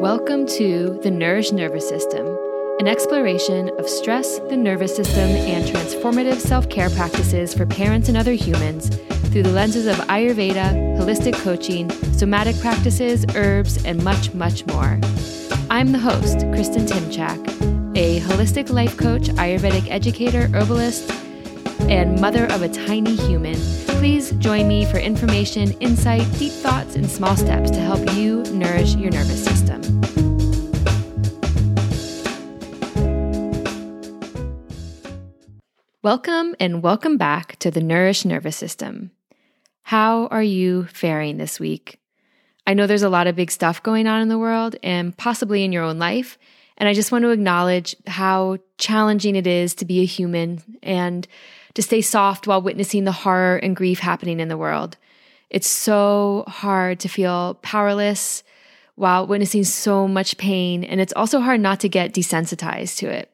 Welcome to The Nourished Nervous System, an exploration of stress, the nervous system, and transformative self care practices for parents and other humans through the lenses of Ayurveda, holistic coaching, somatic practices, herbs, and much, much more. I'm the host, Kristen Timchak, a holistic life coach, Ayurvedic educator, herbalist, and mother of a tiny human. Please join me for information, insight, deep thoughts, and small steps to help you nourish your nervous system. Welcome and welcome back to the Nourish Nervous System. How are you faring this week? I know there's a lot of big stuff going on in the world and possibly in your own life. And I just want to acknowledge how challenging it is to be a human and to stay soft while witnessing the horror and grief happening in the world. It's so hard to feel powerless while witnessing so much pain, and it's also hard not to get desensitized to it.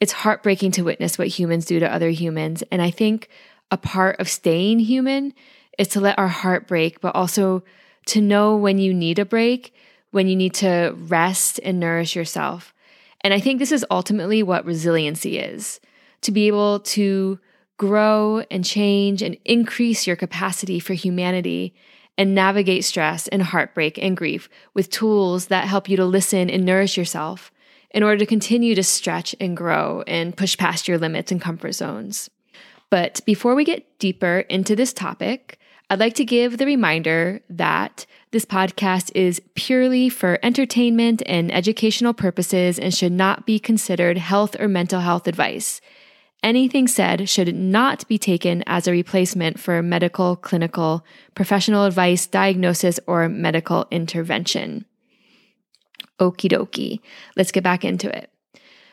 It's heartbreaking to witness what humans do to other humans, and I think a part of staying human is to let our heart break, but also to know when you need a break, when you need to rest and nourish yourself. And I think this is ultimately what resiliency is to be able to grow and change and increase your capacity for humanity and navigate stress and heartbreak and grief with tools that help you to listen and nourish yourself in order to continue to stretch and grow and push past your limits and comfort zones. But before we get deeper into this topic, I'd like to give the reminder that this podcast is purely for entertainment and educational purposes and should not be considered health or mental health advice. Anything said should not be taken as a replacement for medical, clinical, professional advice, diagnosis, or medical intervention. Okie dokie. Let's get back into it.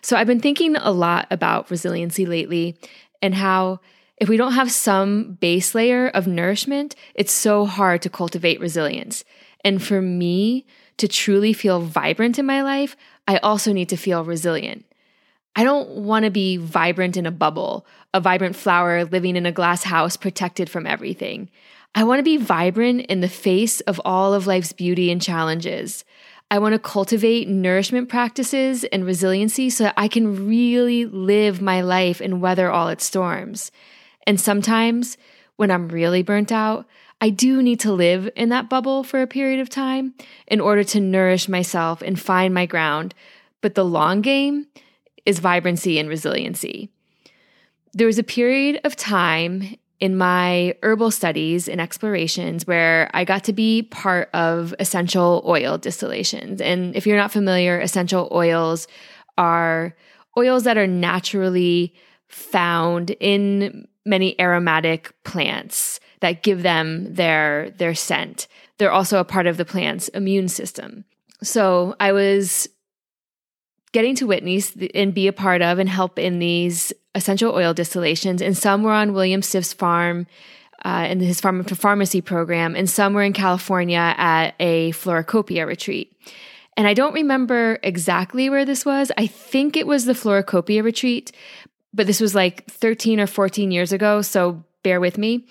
So, I've been thinking a lot about resiliency lately and how if we don't have some base layer of nourishment, it's so hard to cultivate resilience. And for me to truly feel vibrant in my life, I also need to feel resilient. I don't want to be vibrant in a bubble, a vibrant flower living in a glass house protected from everything. I want to be vibrant in the face of all of life's beauty and challenges. I want to cultivate nourishment practices and resiliency so that I can really live my life and weather all its storms. And sometimes when I'm really burnt out, I do need to live in that bubble for a period of time in order to nourish myself and find my ground. But the long game, is vibrancy and resiliency. There was a period of time in my herbal studies and explorations where I got to be part of essential oil distillations. And if you're not familiar, essential oils are oils that are naturally found in many aromatic plants that give them their their scent. They're also a part of the plant's immune system. So I was getting to witness and be a part of and help in these essential oil distillations. And some were on William Stiff's farm uh, in his farm pharmacy program, and some were in California at a Floracopeia retreat. And I don't remember exactly where this was. I think it was the Floracopeia retreat, but this was like 13 or 14 years ago. So bear with me.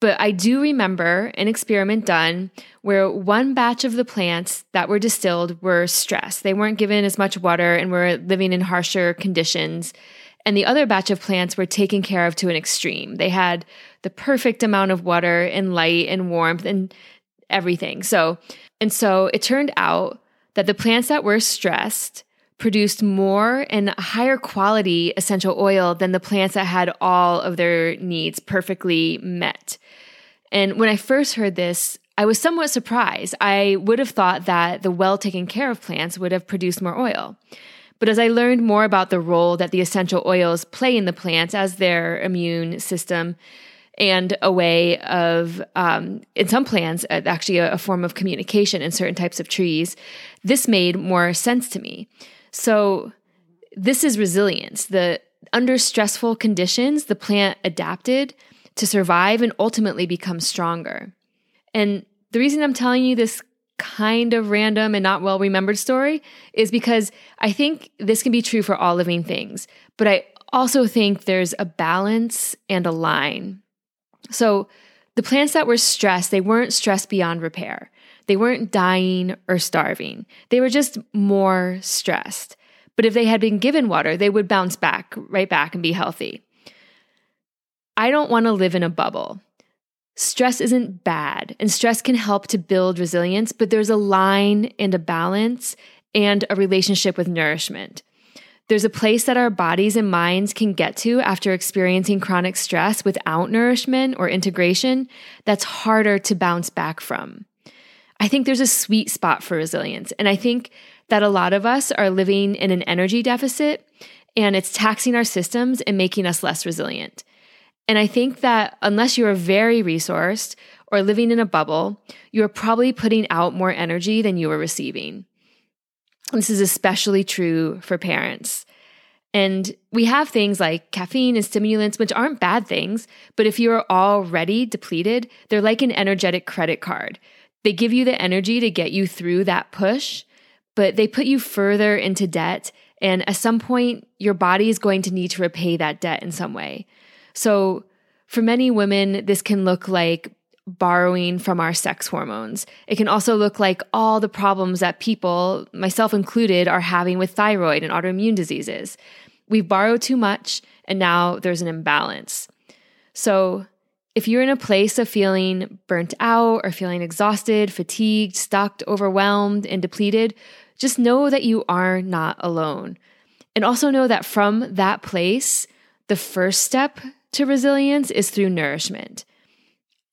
But I do remember an experiment done where one batch of the plants that were distilled were stressed. They weren't given as much water and were living in harsher conditions. And the other batch of plants were taken care of to an extreme. They had the perfect amount of water and light and warmth and everything. So, and so it turned out that the plants that were stressed produced more and higher quality essential oil than the plants that had all of their needs perfectly met. And when I first heard this, I was somewhat surprised. I would have thought that the well taken care of plants would have produced more oil. But as I learned more about the role that the essential oils play in the plants as their immune system, and a way of, um, in some plants, uh, actually a, a form of communication in certain types of trees, this made more sense to me. So, this is resilience. The under stressful conditions, the plant adapted to survive and ultimately become stronger. And the reason I'm telling you this kind of random and not well remembered story is because I think this can be true for all living things, but I also think there's a balance and a line. So, The plants that were stressed, they weren't stressed beyond repair. They weren't dying or starving. They were just more stressed. But if they had been given water, they would bounce back, right back, and be healthy. I don't want to live in a bubble. Stress isn't bad, and stress can help to build resilience, but there's a line and a balance and a relationship with nourishment. There's a place that our bodies and minds can get to after experiencing chronic stress without nourishment or integration that's harder to bounce back from. I think there's a sweet spot for resilience. And I think that a lot of us are living in an energy deficit and it's taxing our systems and making us less resilient. And I think that unless you are very resourced or living in a bubble, you are probably putting out more energy than you are receiving. This is especially true for parents. And we have things like caffeine and stimulants, which aren't bad things, but if you are already depleted, they're like an energetic credit card. They give you the energy to get you through that push, but they put you further into debt. And at some point, your body is going to need to repay that debt in some way. So, for many women, this can look like borrowing from our sex hormones. It can also look like all the problems that people, myself included, are having with thyroid and autoimmune diseases. We've borrowed too much, and now there's an imbalance. So, if you're in a place of feeling burnt out or feeling exhausted, fatigued, stuck, overwhelmed, and depleted, just know that you are not alone. And also know that from that place, the first step to resilience is through nourishment.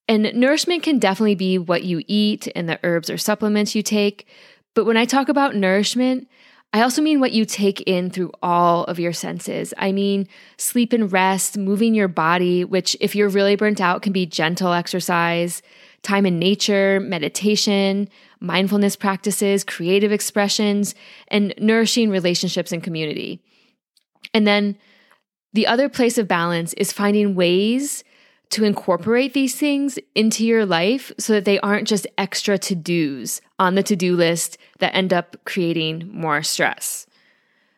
And nourishment can definitely be what you eat and the herbs or supplements you take. But when I talk about nourishment, I also mean what you take in through all of your senses. I mean, sleep and rest, moving your body, which, if you're really burnt out, can be gentle exercise, time in nature, meditation, mindfulness practices, creative expressions, and nourishing relationships and community. And then the other place of balance is finding ways to incorporate these things into your life so that they aren't just extra to dos on the to do list that end up creating more stress.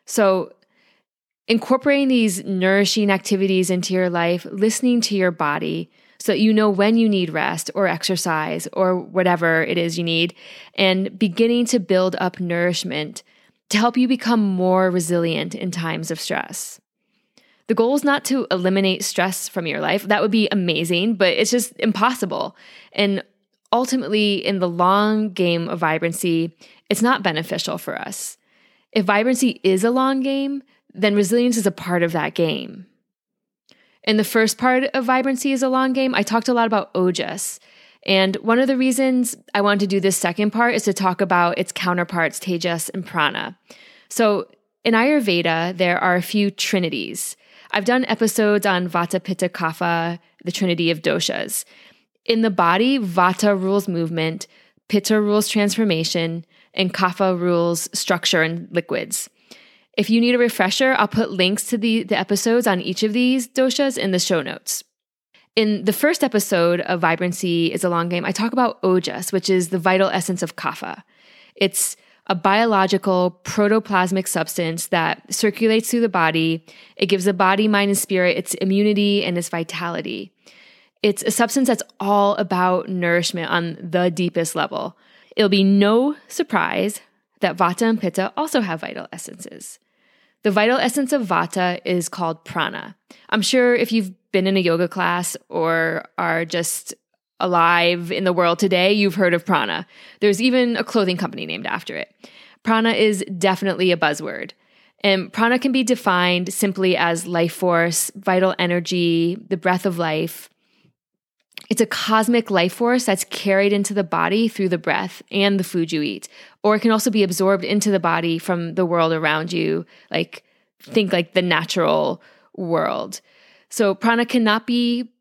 So, incorporating these nourishing activities into your life, listening to your body so that you know when you need rest or exercise or whatever it is you need, and beginning to build up nourishment to help you become more resilient in times of stress. The goal is not to eliminate stress from your life. That would be amazing, but it's just impossible. And ultimately, in the long game of vibrancy, it's not beneficial for us. If vibrancy is a long game, then resilience is a part of that game. In the first part of vibrancy is a long game, I talked a lot about ojas. And one of the reasons I wanted to do this second part is to talk about its counterparts, tejas and prana. So in Ayurveda, there are a few trinities. I've done episodes on Vata, Pitta, Kapha, the trinity of doshas. In the body, Vata rules movement, Pitta rules transformation, and Kapha rules structure and liquids. If you need a refresher, I'll put links to the, the episodes on each of these doshas in the show notes. In the first episode of Vibrancy is a Long Game, I talk about ojas, which is the vital essence of kapha. It's a biological protoplasmic substance that circulates through the body. It gives the body, mind, and spirit its immunity and its vitality. It's a substance that's all about nourishment on the deepest level. It'll be no surprise that Vata and Pitta also have vital essences. The vital essence of Vata is called prana. I'm sure if you've been in a yoga class or are just alive in the world today, you've heard of prana. There's even a clothing company named after it. Prana is definitely a buzzword. And prana can be defined simply as life force, vital energy, the breath of life. It's a cosmic life force that's carried into the body through the breath and the food you eat. Or it can also be absorbed into the body from the world around you, like think like the natural world. So prana cannot be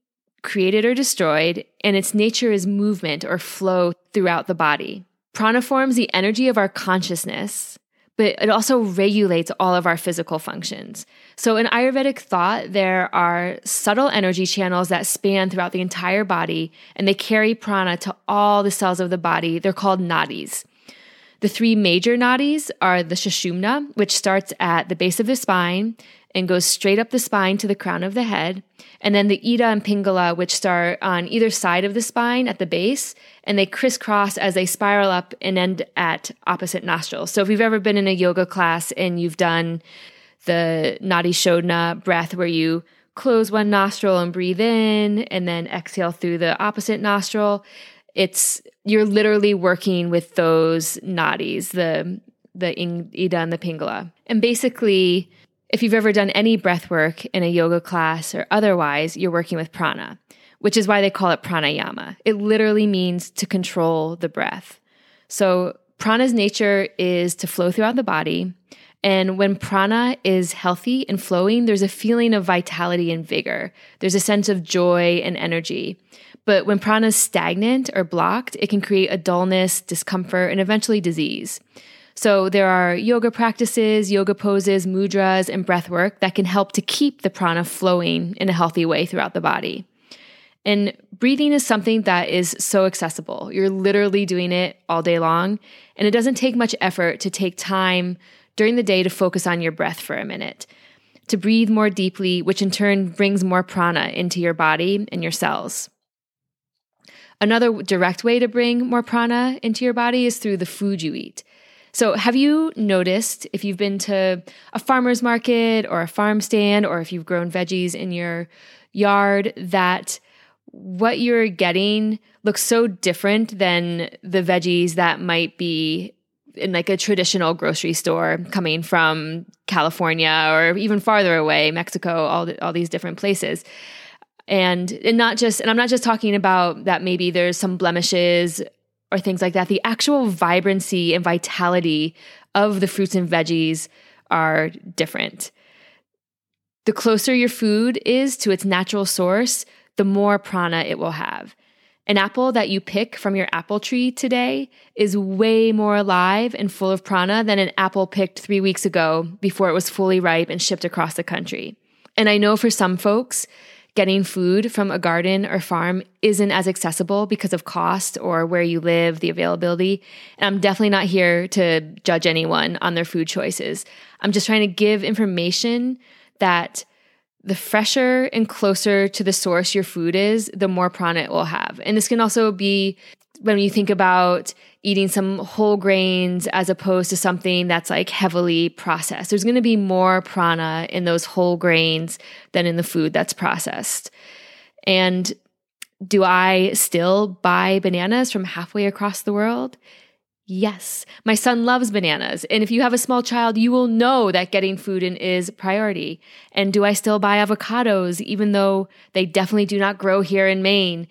created or destroyed, and its nature is movement or flow throughout the body. Prana forms the energy of our consciousness, but it also regulates all of our physical functions. So, in Ayurvedic thought, there are subtle energy channels that span throughout the entire body, and they carry prana to all the cells of the body. They're called nadis. The three major nadis are the Sushumna, which starts at the base of the spine and goes straight up the spine to the crown of the head. And then the Ida and Pingala, which start on either side of the spine at the base, and they crisscross as they spiral up and end at opposite nostrils. So if you've ever been in a yoga class and you've done the Nadi Shodhana breath where you close one nostril and breathe in and then exhale through the opposite nostril, it's you're literally working with those nadis, the the Ida and the Pingala. And basically, if you've ever done any breath work in a yoga class or otherwise, you're working with prana, which is why they call it pranayama. It literally means to control the breath. So, prana's nature is to flow throughout the body. And when prana is healthy and flowing, there's a feeling of vitality and vigor. There's a sense of joy and energy. But when prana is stagnant or blocked, it can create a dullness, discomfort, and eventually disease. So there are yoga practices, yoga poses, mudras, and breath work that can help to keep the prana flowing in a healthy way throughout the body. And breathing is something that is so accessible. You're literally doing it all day long, and it doesn't take much effort to take time during the day to focus on your breath for a minute, to breathe more deeply, which in turn brings more prana into your body and your cells. Another direct way to bring more prana into your body is through the food you eat. So, have you noticed if you've been to a farmer's market or a farm stand, or if you've grown veggies in your yard, that what you're getting looks so different than the veggies that might be in like a traditional grocery store coming from California or even farther away, Mexico, all the, all these different places? And and not just and I'm not just talking about that maybe there's some blemishes or things like that. The actual vibrancy and vitality of the fruits and veggies are different. The closer your food is to its natural source, the more prana it will have. An apple that you pick from your apple tree today is way more alive and full of prana than an apple picked three weeks ago before it was fully ripe and shipped across the country. And I know for some folks, getting food from a garden or farm isn't as accessible because of cost or where you live, the availability. And I'm definitely not here to judge anyone on their food choices. I'm just trying to give information that the fresher and closer to the source your food is, the more prana it will have. And this can also be when you think about eating some whole grains as opposed to something that's like heavily processed. There's going to be more prana in those whole grains than in the food that's processed. And do I still buy bananas from halfway across the world? Yes, my son loves bananas. And if you have a small child, you will know that getting food in is priority. And do I still buy avocados, even though they definitely do not grow here in Maine?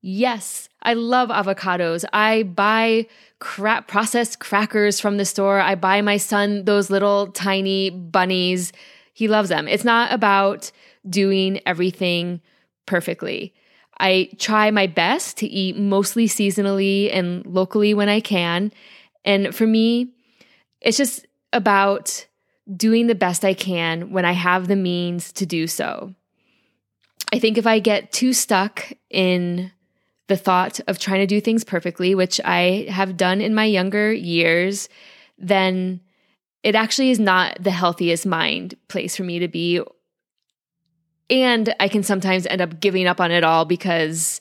Yes, I love avocados. I buy crap processed crackers from the store. I buy my son those little tiny bunnies. He loves them. It's not about doing everything perfectly. I try my best to eat mostly seasonally and locally when I can. And for me, it's just about doing the best I can when I have the means to do so. I think if I get too stuck in the thought of trying to do things perfectly, which I have done in my younger years, then it actually is not the healthiest mind place for me to be. And I can sometimes end up giving up on it all because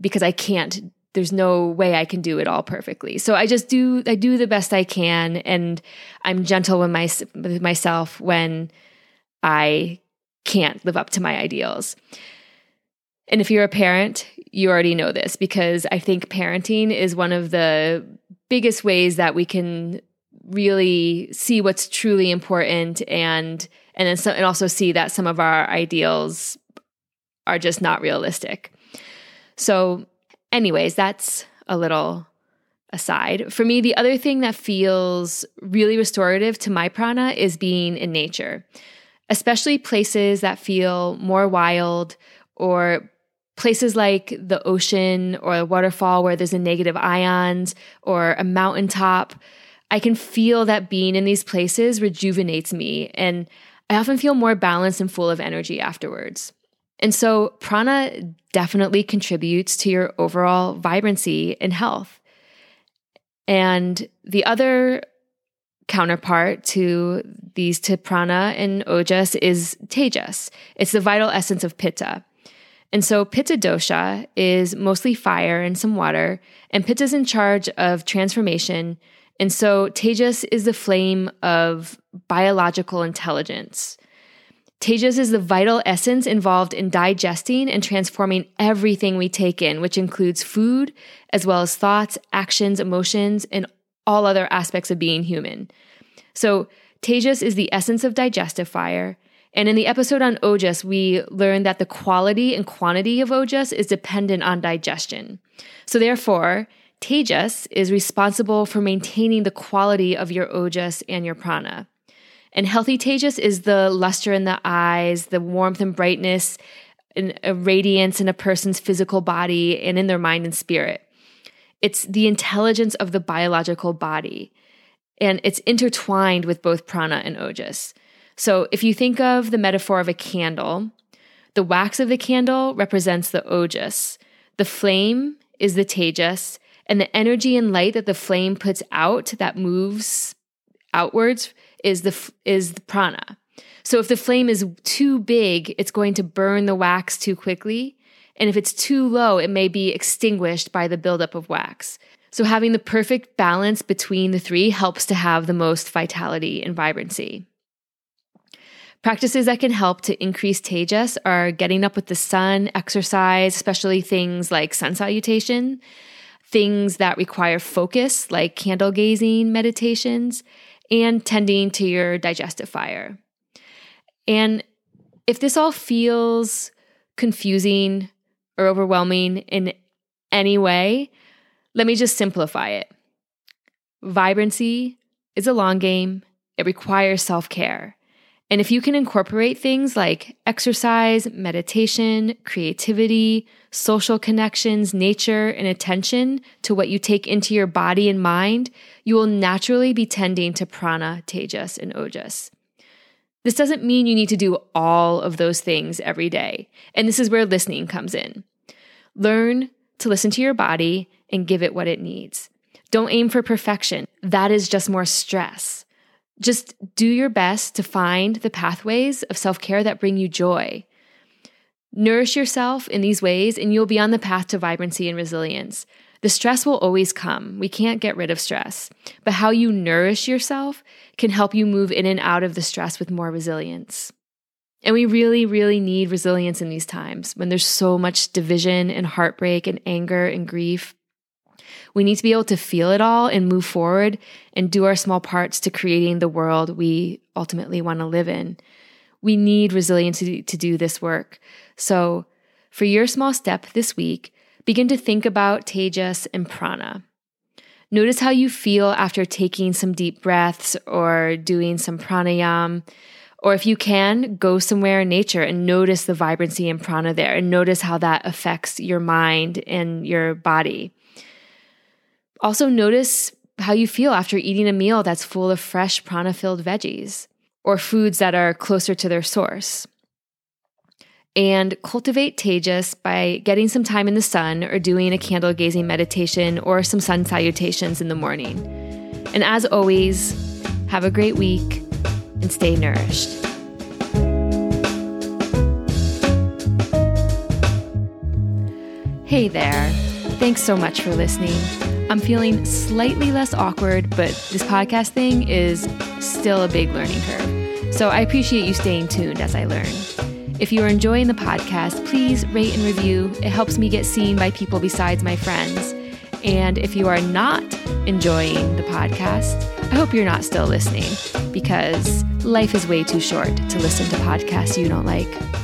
because I can't there's no way I can do it all perfectly. So I just do I do the best I can and I'm gentle with my with myself when I can't live up to my ideals. And if you're a parent, you already know this because I think parenting is one of the biggest ways that we can really see what's truly important and and then so, and also see that some of our ideals are just not realistic. So anyways, that's a little aside. For me, the other thing that feels really restorative to my prana is being in nature, especially places that feel more wild or places like the ocean or a waterfall where there's a negative ions or a mountaintop, I can feel that being in these places rejuvenates me. And I often feel more balanced and full of energy afterwards. And so, prana definitely contributes to your overall vibrancy and health. And the other counterpart to these to prana and ojas is tejas. It's the vital essence of pitta. And so pitta dosha is mostly fire and some water, and pitta is in charge of transformation. And so tejas is the flame of biological intelligence. Tejas is the vital essence involved in digesting and transforming everything we take in, which includes food, as well as thoughts, actions, emotions, and all other aspects of being human. So, Tejas is the essence of digestive fire. And in the episode on Ojas, we learned that the quality and quantity of Ojas is dependent on digestion. So, therefore, Tejas is responsible for maintaining the quality of your Ojas and your prana. And healthy tejas is the luster in the eyes, the warmth and brightness, and a radiance in a person's physical body and in their mind and spirit. It's the intelligence of the biological body, and it's intertwined with both prana and ojas. So if you think of the metaphor of a candle, the wax of the candle represents the ojas, the flame is the tejas, and the energy and light that the flame puts out that moves outwards is the is the prana. So if the flame is too big, it's going to burn the wax too quickly, and if it's too low, it may be extinguished by the buildup of wax. So having the perfect balance between the three helps to have the most vitality and vibrancy. Practices that can help to increase tejas are getting up with the sun, exercise, especially things like sun salutation, things that require focus, like candle gazing meditations, and tending to your digestive fire. And if this all feels confusing or overwhelming in any way, let me just simplify it. Vibrancy is a long game, it requires self care. And if you can incorporate things like exercise, meditation, creativity, social connections, nature, and attention to what you take into your body and mind, you will naturally be tending to prana, tejas, and ojas. This doesn't mean you need to do all of those things every day. And this is where listening comes in. Learn to listen to your body and give it what it needs. Don't aim for perfection. That is just more stress. Just do your best to find the pathways of self care that bring you joy. Nourish yourself in these ways, and you'll be on the path to vibrancy and resilience. The stress will always come. We can't get rid of stress. But how you nourish yourself can help you move in and out of the stress with more resilience. And we really, really need resilience in these times when there's so much division and heartbreak and anger and grief. We need to be able to feel it all and move forward and do our small parts to creating the world we ultimately want to live in. We need resiliency to do this work. So, for your small step this week, begin to think about Tejas and Prana. Notice how you feel after taking some deep breaths or doing some pranayam. Or if you can, go somewhere in nature and notice the vibrancy and prana there and notice how that affects your mind and your body. Also, notice how you feel after eating a meal that's full of fresh prana filled veggies or foods that are closer to their source. And cultivate tejas by getting some time in the sun or doing a candle gazing meditation or some sun salutations in the morning. And as always, have a great week and stay nourished. Hey there. Thanks so much for listening. I'm feeling slightly less awkward, but this podcast thing is still a big learning curve. So I appreciate you staying tuned as I learn. If you are enjoying the podcast, please rate and review. It helps me get seen by people besides my friends. And if you are not enjoying the podcast, I hope you're not still listening because life is way too short to listen to podcasts you don't like.